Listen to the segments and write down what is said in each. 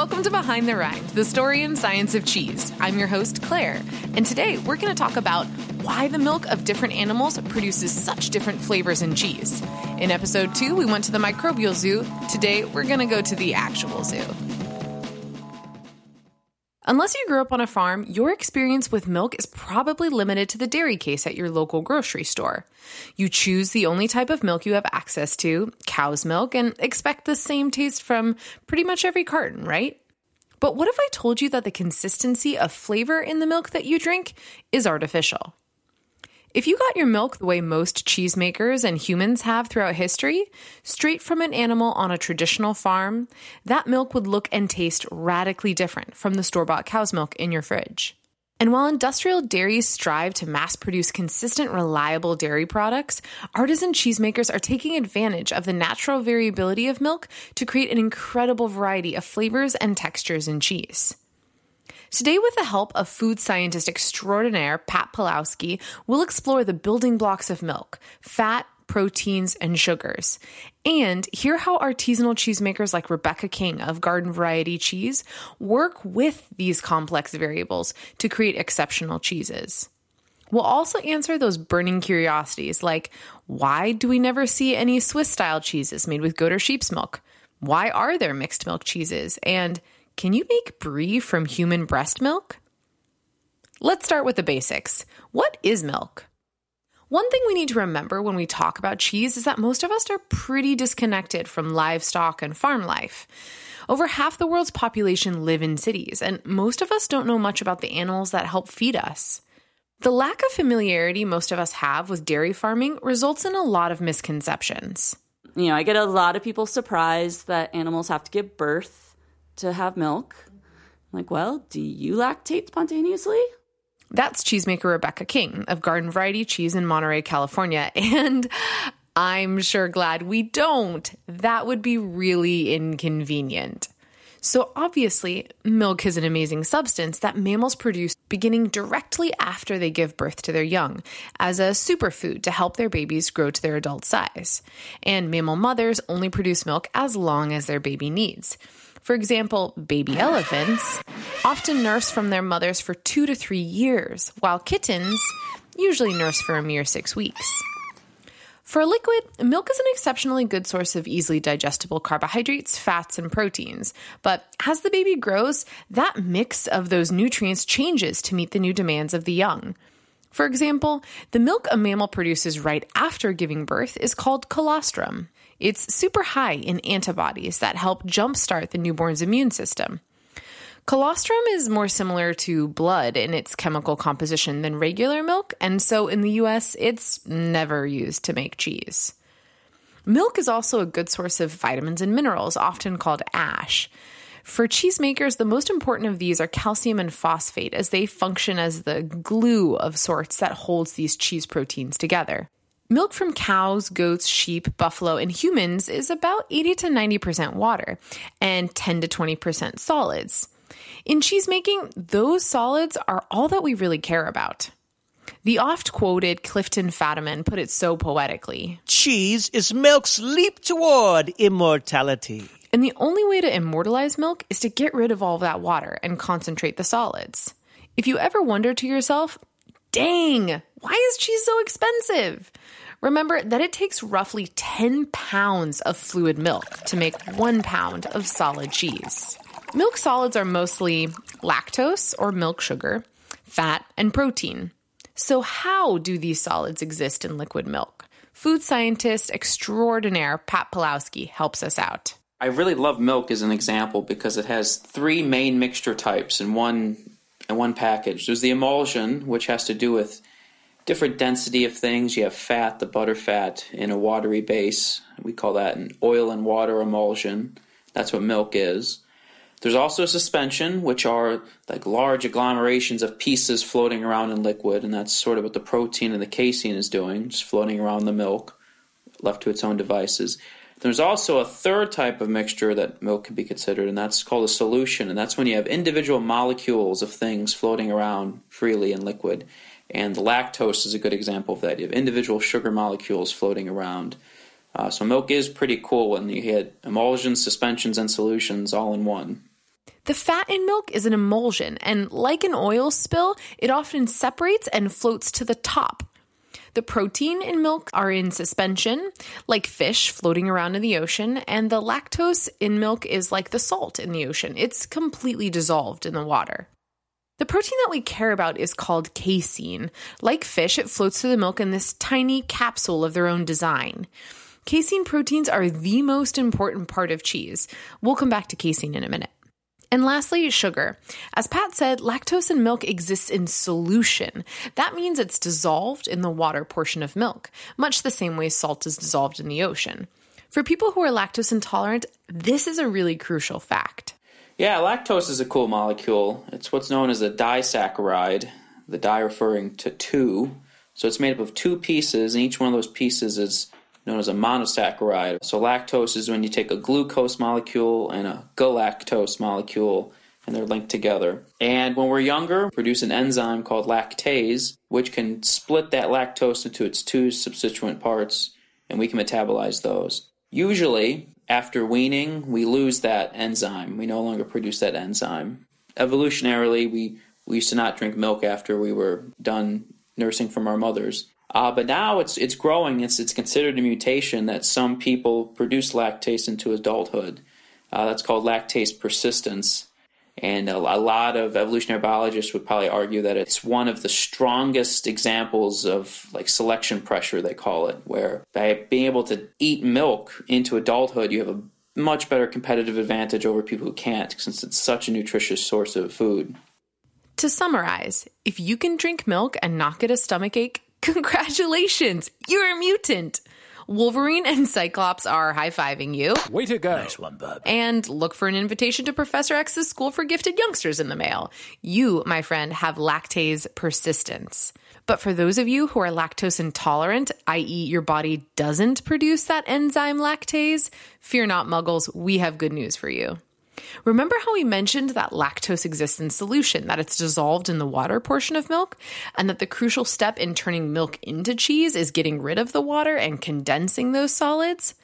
Welcome to Behind the Rind, the story and science of cheese. I'm your host, Claire, and today we're going to talk about why the milk of different animals produces such different flavors in cheese. In episode two, we went to the microbial zoo. Today, we're going to go to the actual zoo. Unless you grew up on a farm, your experience with milk is probably limited to the dairy case at your local grocery store. You choose the only type of milk you have access to, cow's milk, and expect the same taste from pretty much every carton, right? But what if I told you that the consistency of flavor in the milk that you drink is artificial? If you got your milk the way most cheesemakers and humans have throughout history, straight from an animal on a traditional farm, that milk would look and taste radically different from the store bought cow's milk in your fridge. And while industrial dairies strive to mass produce consistent, reliable dairy products, artisan cheesemakers are taking advantage of the natural variability of milk to create an incredible variety of flavors and textures in cheese. Today, with the help of food scientist extraordinaire Pat Pawlowski, we'll explore the building blocks of milk, fat, proteins, and sugars, and hear how artisanal cheesemakers like Rebecca King of Garden Variety Cheese work with these complex variables to create exceptional cheeses. We'll also answer those burning curiosities like why do we never see any Swiss style cheeses made with goat or sheep's milk? Why are there mixed milk cheeses? And can you make brie from human breast milk? Let's start with the basics. What is milk? One thing we need to remember when we talk about cheese is that most of us are pretty disconnected from livestock and farm life. Over half the world's population live in cities, and most of us don't know much about the animals that help feed us. The lack of familiarity most of us have with dairy farming results in a lot of misconceptions. You know, I get a lot of people surprised that animals have to give birth to have milk. I'm like, well, do you lactate spontaneously? That's cheesemaker Rebecca King of Garden Variety Cheese in Monterey, California. And I'm sure glad we don't. That would be really inconvenient. So, obviously, milk is an amazing substance that mammals produce beginning directly after they give birth to their young as a superfood to help their babies grow to their adult size. And mammal mothers only produce milk as long as their baby needs. For example, baby elephants often nurse from their mothers for two to three years, while kittens usually nurse for a mere six weeks. For a liquid, milk is an exceptionally good source of easily digestible carbohydrates, fats, and proteins. But as the baby grows, that mix of those nutrients changes to meet the new demands of the young. For example, the milk a mammal produces right after giving birth is called colostrum. It's super high in antibodies that help jumpstart the newborn's immune system. Colostrum is more similar to blood in its chemical composition than regular milk, and so in the US, it's never used to make cheese. Milk is also a good source of vitamins and minerals, often called ash. For cheesemakers, the most important of these are calcium and phosphate, as they function as the glue of sorts that holds these cheese proteins together. Milk from cows, goats, sheep, buffalo, and humans is about 80 to 90% water and 10 to 20% solids. In cheesemaking, those solids are all that we really care about. The oft quoted Clifton Fadiman put it so poetically Cheese is milk's leap toward immortality. And the only way to immortalize milk is to get rid of all of that water and concentrate the solids. If you ever wonder to yourself, dang, why is cheese so expensive? Remember that it takes roughly 10 pounds of fluid milk to make one pound of solid cheese. Milk solids are mostly lactose or milk sugar, fat, and protein. So, how do these solids exist in liquid milk? Food scientist extraordinaire Pat Pawlowski helps us out. I really love milk as an example because it has three main mixture types and one in one package. There's the emulsion, which has to do with different density of things. You have fat, the butter fat, in a watery base. We call that an oil and water emulsion. That's what milk is. There's also suspension, which are like large agglomerations of pieces floating around in liquid, and that's sort of what the protein and the casein is doing, just floating around the milk, left to its own devices. There's also a third type of mixture that milk can be considered, and that's called a solution, and that's when you have individual molecules of things floating around freely in liquid. And lactose is a good example of that. You have individual sugar molecules floating around. Uh, so milk is pretty cool when you had emulsions, suspensions, and solutions all in one. The fat in milk is an emulsion, and like an oil spill, it often separates and floats to the top. The protein in milk are in suspension, like fish floating around in the ocean, and the lactose in milk is like the salt in the ocean. It's completely dissolved in the water. The protein that we care about is called casein. Like fish, it floats through the milk in this tiny capsule of their own design. Casein proteins are the most important part of cheese. We'll come back to casein in a minute. And lastly, sugar. As Pat said, lactose in milk exists in solution. That means it's dissolved in the water portion of milk, much the same way salt is dissolved in the ocean. For people who are lactose intolerant, this is a really crucial fact. Yeah, lactose is a cool molecule. It's what's known as a disaccharide, the di referring to two. So it's made up of two pieces, and each one of those pieces is known as a monosaccharide. So lactose is when you take a glucose molecule and a galactose molecule and they're linked together. And when we're younger, produce an enzyme called lactase, which can split that lactose into its two substituent parts, and we can metabolize those. Usually, after weaning, we lose that enzyme. We no longer produce that enzyme. Evolutionarily, we, we used to not drink milk after we were done nursing from our mothers. Uh, but now it's it's growing. It's it's considered a mutation that some people produce lactase into adulthood. Uh, that's called lactase persistence, and a, a, lot of evolutionary biologists would probably argue that it's one of the strongest examples of like selection pressure. They call it, where by being able to eat milk into adulthood, you have a much better competitive advantage over people who can't, since it's such a nutritious source of food. To summarize, if you can drink milk and not get a stomach ache, Congratulations, you're a mutant. Wolverine and Cyclops are high fiving you. Way to go. Nice one, bub. And look for an invitation to Professor X's School for Gifted Youngsters in the mail. You, my friend, have lactase persistence. But for those of you who are lactose intolerant, i.e., your body doesn't produce that enzyme lactase, fear not, muggles, we have good news for you. Remember how we mentioned that lactose exists in solution, that it's dissolved in the water portion of milk, and that the crucial step in turning milk into cheese is getting rid of the water and condensing those solids?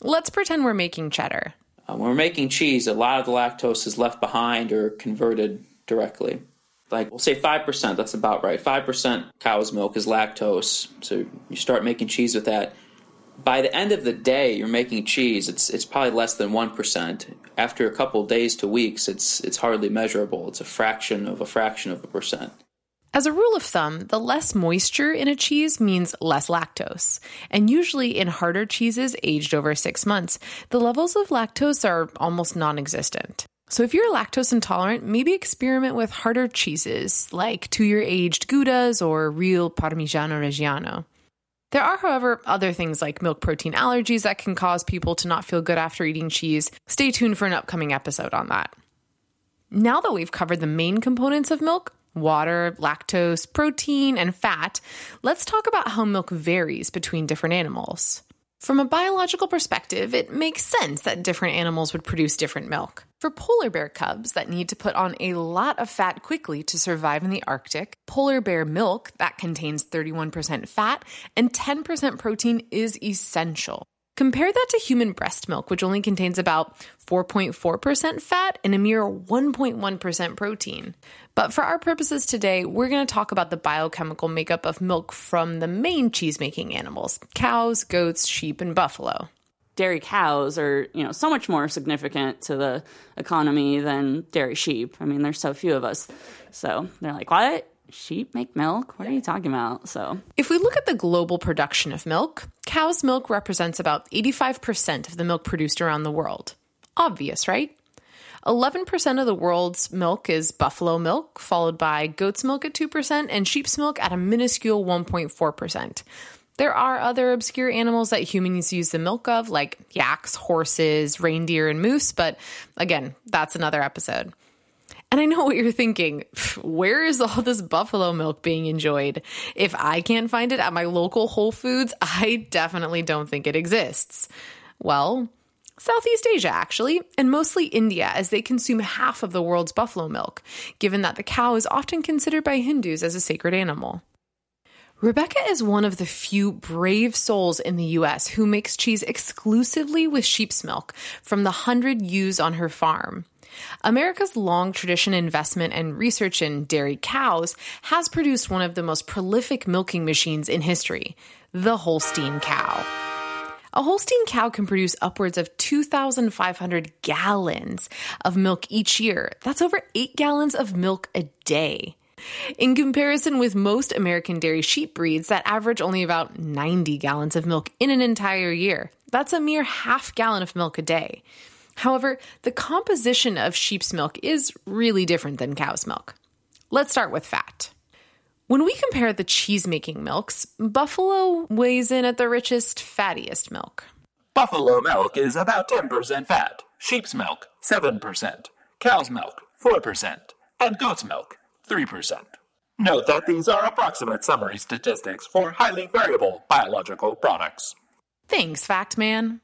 Let's pretend we're making cheddar. Uh, when we're making cheese, a lot of the lactose is left behind or converted directly. Like, we'll say 5%, that's about right. 5% cow's milk is lactose. So you start making cheese with that by the end of the day you're making cheese it's it's probably less than 1% after a couple days to weeks it's it's hardly measurable it's a fraction of a fraction of a percent as a rule of thumb, the less moisture in a cheese means less lactose. And usually in harder cheeses aged over six months, the levels of lactose are almost non existent. So if you're lactose intolerant, maybe experiment with harder cheeses like two year aged Goudas or real Parmigiano Reggiano. There are, however, other things like milk protein allergies that can cause people to not feel good after eating cheese. Stay tuned for an upcoming episode on that. Now that we've covered the main components of milk, water, lactose, protein, and fat, let's talk about how milk varies between different animals. From a biological perspective, it makes sense that different animals would produce different milk. For polar bear cubs that need to put on a lot of fat quickly to survive in the Arctic, polar bear milk that contains 31% fat and 10% protein is essential. Compare that to human breast milk, which only contains about 4.4% fat and a mere 1.1% protein. But for our purposes today, we're going to talk about the biochemical makeup of milk from the main cheese making animals cows, goats, sheep, and buffalo. Dairy cows are, you know, so much more significant to the economy than dairy sheep. I mean, there's so few of us. So they're like, what? Sheep make milk? What are you talking about? So, if we look at the global production of milk, cow's milk represents about 85% of the milk produced around the world. Obvious, right? 11% of the world's milk is buffalo milk, followed by goat's milk at 2% and sheep's milk at a minuscule 1.4%. There are other obscure animals that humans use the milk of, like yaks, horses, reindeer, and moose, but again, that's another episode. And I know what you're thinking. Where is all this buffalo milk being enjoyed? If I can't find it at my local Whole Foods, I definitely don't think it exists. Well, Southeast Asia, actually, and mostly India, as they consume half of the world's buffalo milk, given that the cow is often considered by Hindus as a sacred animal. Rebecca is one of the few brave souls in the US who makes cheese exclusively with sheep's milk from the hundred ewes on her farm. America's long tradition investment and research in dairy cows has produced one of the most prolific milking machines in history, the Holstein cow. A Holstein cow can produce upwards of 2,500 gallons of milk each year. That's over 8 gallons of milk a day. In comparison with most American dairy sheep breeds that average only about 90 gallons of milk in an entire year, that's a mere half gallon of milk a day. However, the composition of sheep's milk is really different than cow's milk. Let's start with fat. When we compare the cheese making milks, buffalo weighs in at the richest, fattiest milk. Buffalo milk is about 10% fat, sheep's milk 7%, cow's milk 4%, and goat's milk 3%. Note that these are approximate summary statistics for highly variable biological products. Thanks, Fact Man.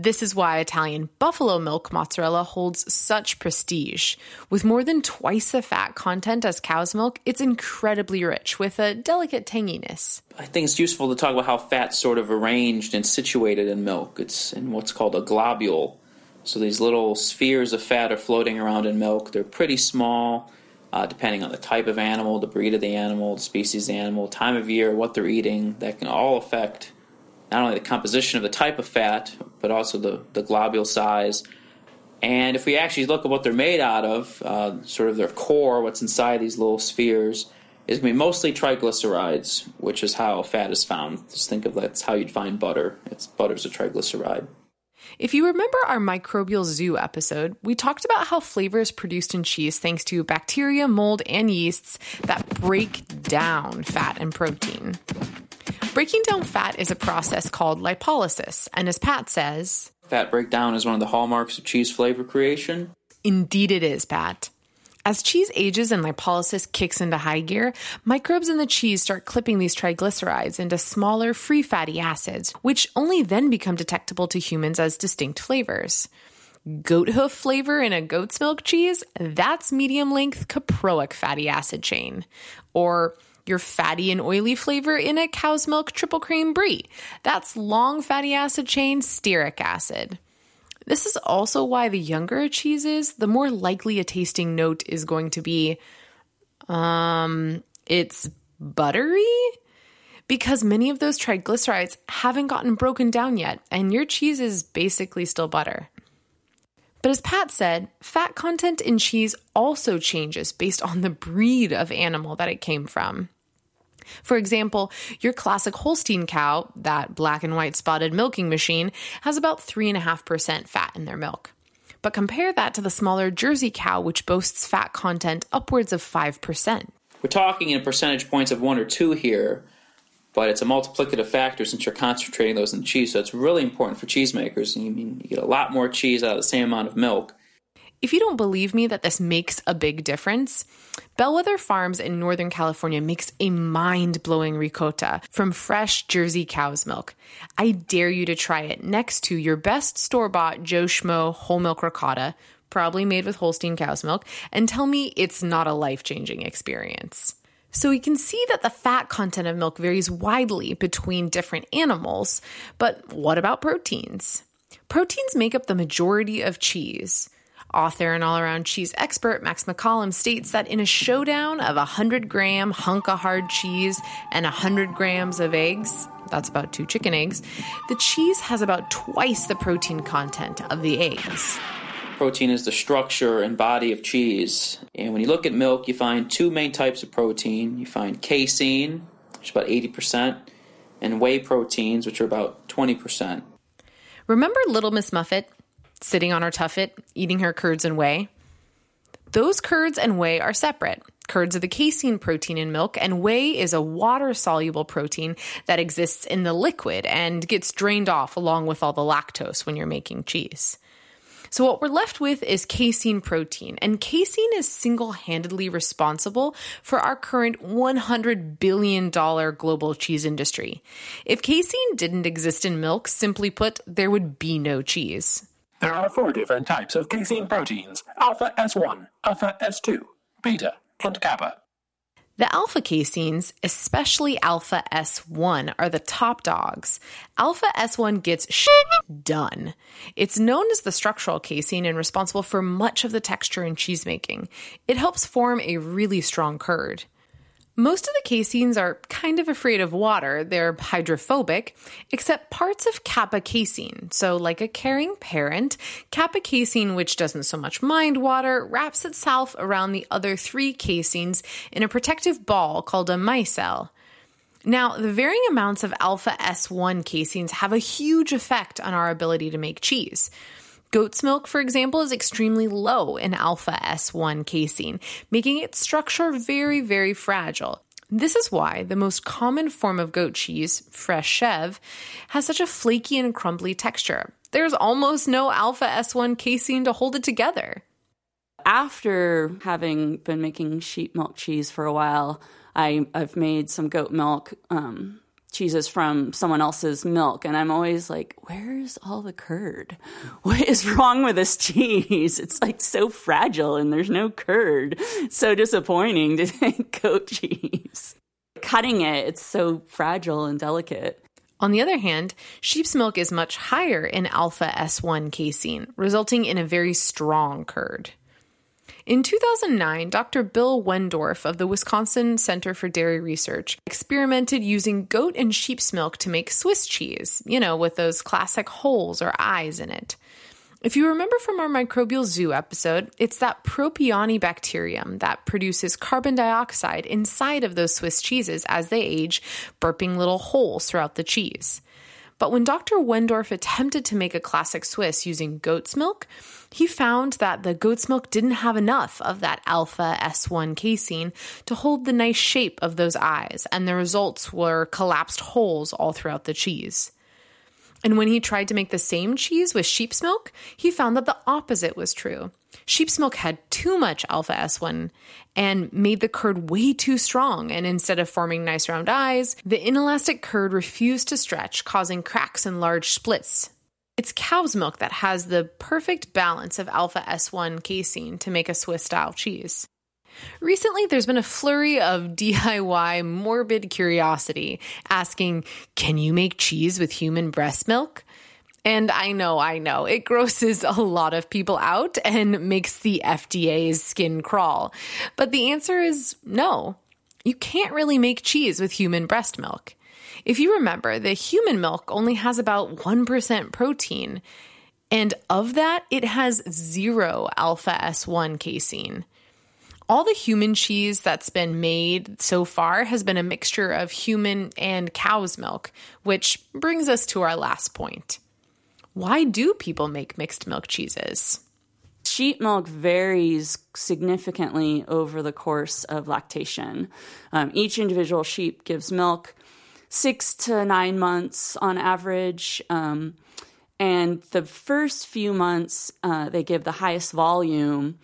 This is why Italian buffalo milk mozzarella holds such prestige. With more than twice the fat content as cow's milk, it's incredibly rich with a delicate tanginess. I think it's useful to talk about how fat's sort of arranged and situated in milk. It's in what's called a globule. So these little spheres of fat are floating around in milk. They're pretty small, uh, depending on the type of animal, the breed of the animal, the species of the animal, time of year, what they're eating. That can all affect not only the composition of the type of fat, but also the, the globule size. And if we actually look at what they're made out of, uh, sort of their core, what's inside these little spheres, is going to be mostly triglycerides, which is how fat is found. Just think of that's how you'd find butter. It's butter's a triglyceride. If you remember our microbial zoo episode, we talked about how flavor is produced in cheese thanks to bacteria, mold, and yeasts that break down fat and protein. Breaking down fat is a process called lipolysis, and as Pat says, Fat breakdown is one of the hallmarks of cheese flavor creation. Indeed, it is, Pat. As cheese ages and lipolysis kicks into high gear, microbes in the cheese start clipping these triglycerides into smaller free fatty acids, which only then become detectable to humans as distinct flavors. Goat hoof flavor in a goat's milk cheese, that's medium length caproic fatty acid chain. Or your fatty and oily flavor in a cow's milk triple cream brie, that's long fatty acid chain stearic acid. This is also why the younger a cheese is, the more likely a tasting note is going to be um it's buttery because many of those triglycerides haven't gotten broken down yet and your cheese is basically still butter. But as Pat said, fat content in cheese also changes based on the breed of animal that it came from. For example, your classic Holstein cow, that black and white spotted milking machine, has about 3.5% fat in their milk. But compare that to the smaller Jersey cow, which boasts fat content upwards of 5%. We're talking in percentage points of one or two here, but it's a multiplicative factor since you're concentrating those in cheese. So it's really important for cheesemakers. You mean you get a lot more cheese out of the same amount of milk. If you don't believe me that this makes a big difference, Bellwether Farms in Northern California makes a mind blowing ricotta from fresh Jersey cow's milk. I dare you to try it next to your best store bought Joe Schmo whole milk ricotta, probably made with Holstein cow's milk, and tell me it's not a life changing experience. So we can see that the fat content of milk varies widely between different animals, but what about proteins? Proteins make up the majority of cheese. Author and all around cheese expert Max McCalman states that in a showdown of a 100 gram hunk of hard cheese and 100 grams of eggs, that's about two chicken eggs, the cheese has about twice the protein content of the eggs. Protein is the structure and body of cheese. And when you look at milk, you find two main types of protein. You find casein, which is about 80%, and whey proteins, which are about 20%. Remember Little Miss Muffet? Sitting on her tuffet, eating her curds and whey. Those curds and whey are separate. Curds are the casein protein in milk, and whey is a water soluble protein that exists in the liquid and gets drained off along with all the lactose when you're making cheese. So, what we're left with is casein protein, and casein is single handedly responsible for our current $100 billion global cheese industry. If casein didn't exist in milk, simply put, there would be no cheese. There are four different types of casein proteins alpha S1, alpha S2, beta, and kappa. The alpha caseins, especially alpha S1, are the top dogs. Alpha S1 gets done. It's known as the structural casein and responsible for much of the texture in cheese making. It helps form a really strong curd. Most of the caseins are kind of afraid of water. They're hydrophobic, except parts of kappa casein. So, like a caring parent, kappa casein, which doesn't so much mind water, wraps itself around the other three caseins in a protective ball called a micelle. Now, the varying amounts of alpha S1 caseins have a huge effect on our ability to make cheese. Goat's milk, for example, is extremely low in alpha S1 casein, making its structure very, very fragile. This is why the most common form of goat cheese, fresh chev, has such a flaky and crumbly texture. There's almost no alpha S1 casein to hold it together. After having been making sheep milk cheese for a while, I, have made some goat milk um, cheeses from someone else's milk. And i'm always like where's all the curd? What is wrong with this cheese? It's like so fragile and there's no curd. So disappointing to think goat cheese. Cutting it it's so fragile and delicate. On the other hand, sheep's milk is much higher in alpha S1 casein, resulting in a very strong curd. In 2009, Dr. Bill Wendorff of the Wisconsin Center for Dairy Research experimented using goat and sheep's milk to make Swiss cheese, you know, with those classic holes or eyes in it. If you remember from our microbial zoo episode, it's that propionibacterium that produces carbon dioxide inside of those Swiss cheeses as they age, burping little holes throughout the cheese. But when Dr. Wendorff attempted to make a classic Swiss using goat's milk, he found that the goat's milk didn't have enough of that alpha S1 casein to hold the nice shape of those eyes, and the results were collapsed holes all throughout the cheese. And when he tried to make the same cheese with sheep's milk, he found that the opposite was true. Sheep's milk had too much alpha S1 and made the curd way too strong. And instead of forming nice round eyes, the inelastic curd refused to stretch, causing cracks and large splits. It's cow's milk that has the perfect balance of alpha S1 casein to make a Swiss style cheese. Recently, there's been a flurry of DIY morbid curiosity asking, Can you make cheese with human breast milk? And I know, I know, it grosses a lot of people out and makes the FDA's skin crawl. But the answer is no. You can't really make cheese with human breast milk. If you remember, the human milk only has about 1% protein. And of that, it has zero alpha S1 casein all the human cheese that's been made so far has been a mixture of human and cow's milk, which brings us to our last point. Why do people make mixed milk cheeses? Sheep milk varies significantly over the course of lactation. Um, each individual sheep gives milk six to nine months on average. Um, and the first few months, uh, they give the highest volume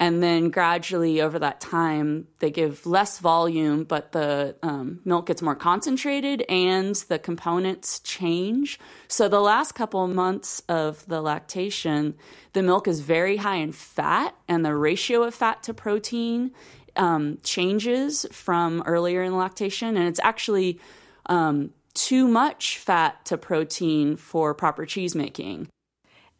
and then gradually over that time they give less volume but the um, milk gets more concentrated and the components change. So the last couple of months of the lactation the milk is very high in fat and the ratio of fat to protein um, changes from earlier in lactation. And it's actually um, too much fat to protein for proper cheese making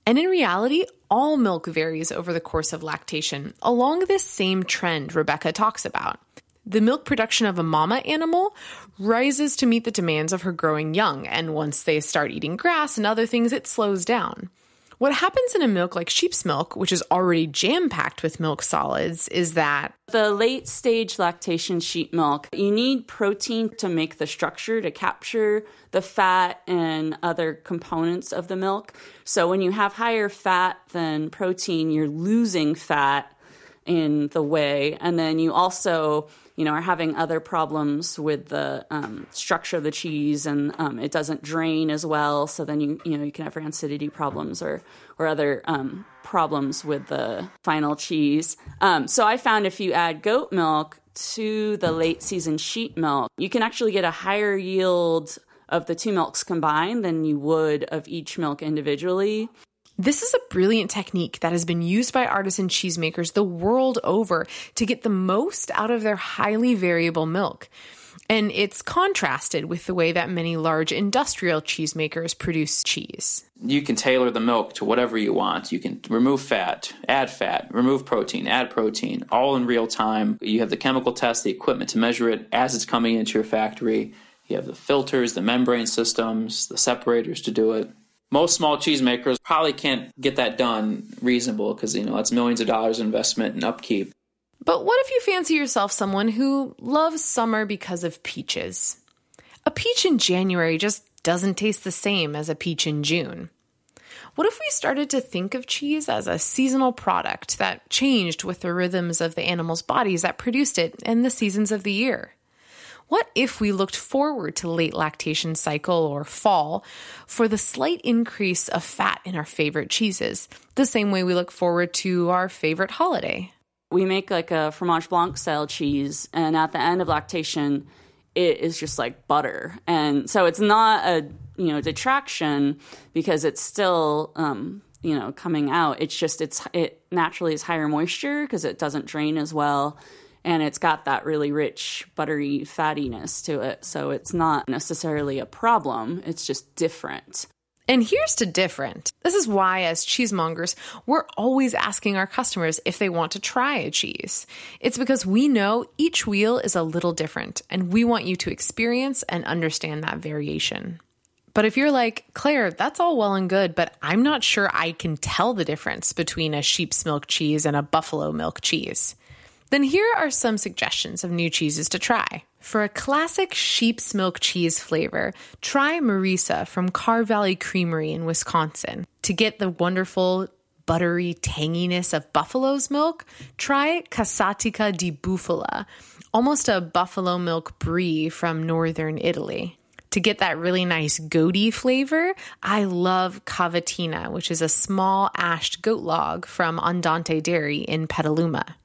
and in reality, all milk varies over the course of lactation, along this same trend Rebecca talks about. The milk production of a mama animal rises to meet the demands of her growing young, and once they start eating grass and other things, it slows down. What happens in a milk like sheep's milk, which is already jam packed with milk solids, is that the late stage lactation sheep milk, you need protein to make the structure to capture the fat and other components of the milk. So when you have higher fat than protein, you're losing fat in the way. And then you also you know, are having other problems with the um, structure of the cheese, and um, it doesn't drain as well. So then you you know you can have rancidity problems or or other um, problems with the final cheese. Um, so I found if you add goat milk to the late season sheep milk, you can actually get a higher yield of the two milks combined than you would of each milk individually. This is a brilliant technique that has been used by artisan cheesemakers the world over to get the most out of their highly variable milk. And it's contrasted with the way that many large industrial cheesemakers produce cheese. You can tailor the milk to whatever you want. You can remove fat, add fat, remove protein, add protein, all in real time. You have the chemical test, the equipment to measure it as it's coming into your factory. You have the filters, the membrane systems, the separators to do it most small cheesemakers probably can't get that done reasonable because you know that's millions of dollars investment and upkeep. But what if you fancy yourself someone who loves summer because of peaches? A peach in January just doesn't taste the same as a peach in June. What if we started to think of cheese as a seasonal product that changed with the rhythms of the animals' bodies that produced it and the seasons of the year? What if we looked forward to late lactation cycle or fall for the slight increase of fat in our favorite cheeses, the same way we look forward to our favorite holiday? We make like a fromage blanc style cheese, and at the end of lactation, it is just like butter. And so it's not a you know detraction because it's still um, you know coming out. It's just it's it naturally is higher moisture because it doesn't drain as well and it's got that really rich buttery fattiness to it. So it's not necessarily a problem, it's just different. And here's to different. This is why, as cheesemongers, we're always asking our customers if they want to try a cheese. It's because we know each wheel is a little different, and we want you to experience and understand that variation. But if you're like, Claire, that's all well and good, but I'm not sure I can tell the difference between a sheep's milk cheese and a buffalo milk cheese, then here are some suggestions of new cheeses to try. For a classic sheep's milk cheese flavor, try Marisa from Carr Valley Creamery in Wisconsin. To get the wonderful buttery tanginess of buffalo's milk, try Casatica di Bufala, almost a buffalo milk brie from northern Italy. To get that really nice goaty flavor, I love Cavatina, which is a small ashed goat log from Andante Dairy in Petaluma.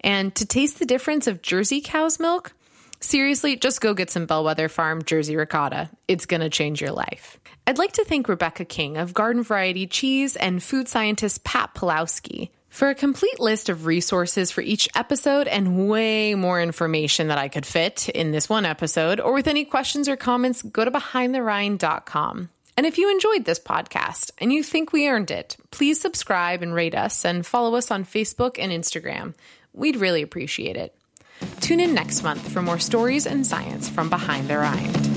And to taste the difference of Jersey cow's milk, seriously, just go get some Bellwether Farm Jersey ricotta. It's going to change your life. I'd like to thank Rebecca King of Garden Variety Cheese and food scientist Pat Pawlowski. For a complete list of resources for each episode and way more information that I could fit in this one episode, or with any questions or comments, go to behindtherind.com. And if you enjoyed this podcast and you think we earned it, please subscribe and rate us and follow us on Facebook and Instagram. We'd really appreciate it. Tune in next month for more stories and science from behind the rind.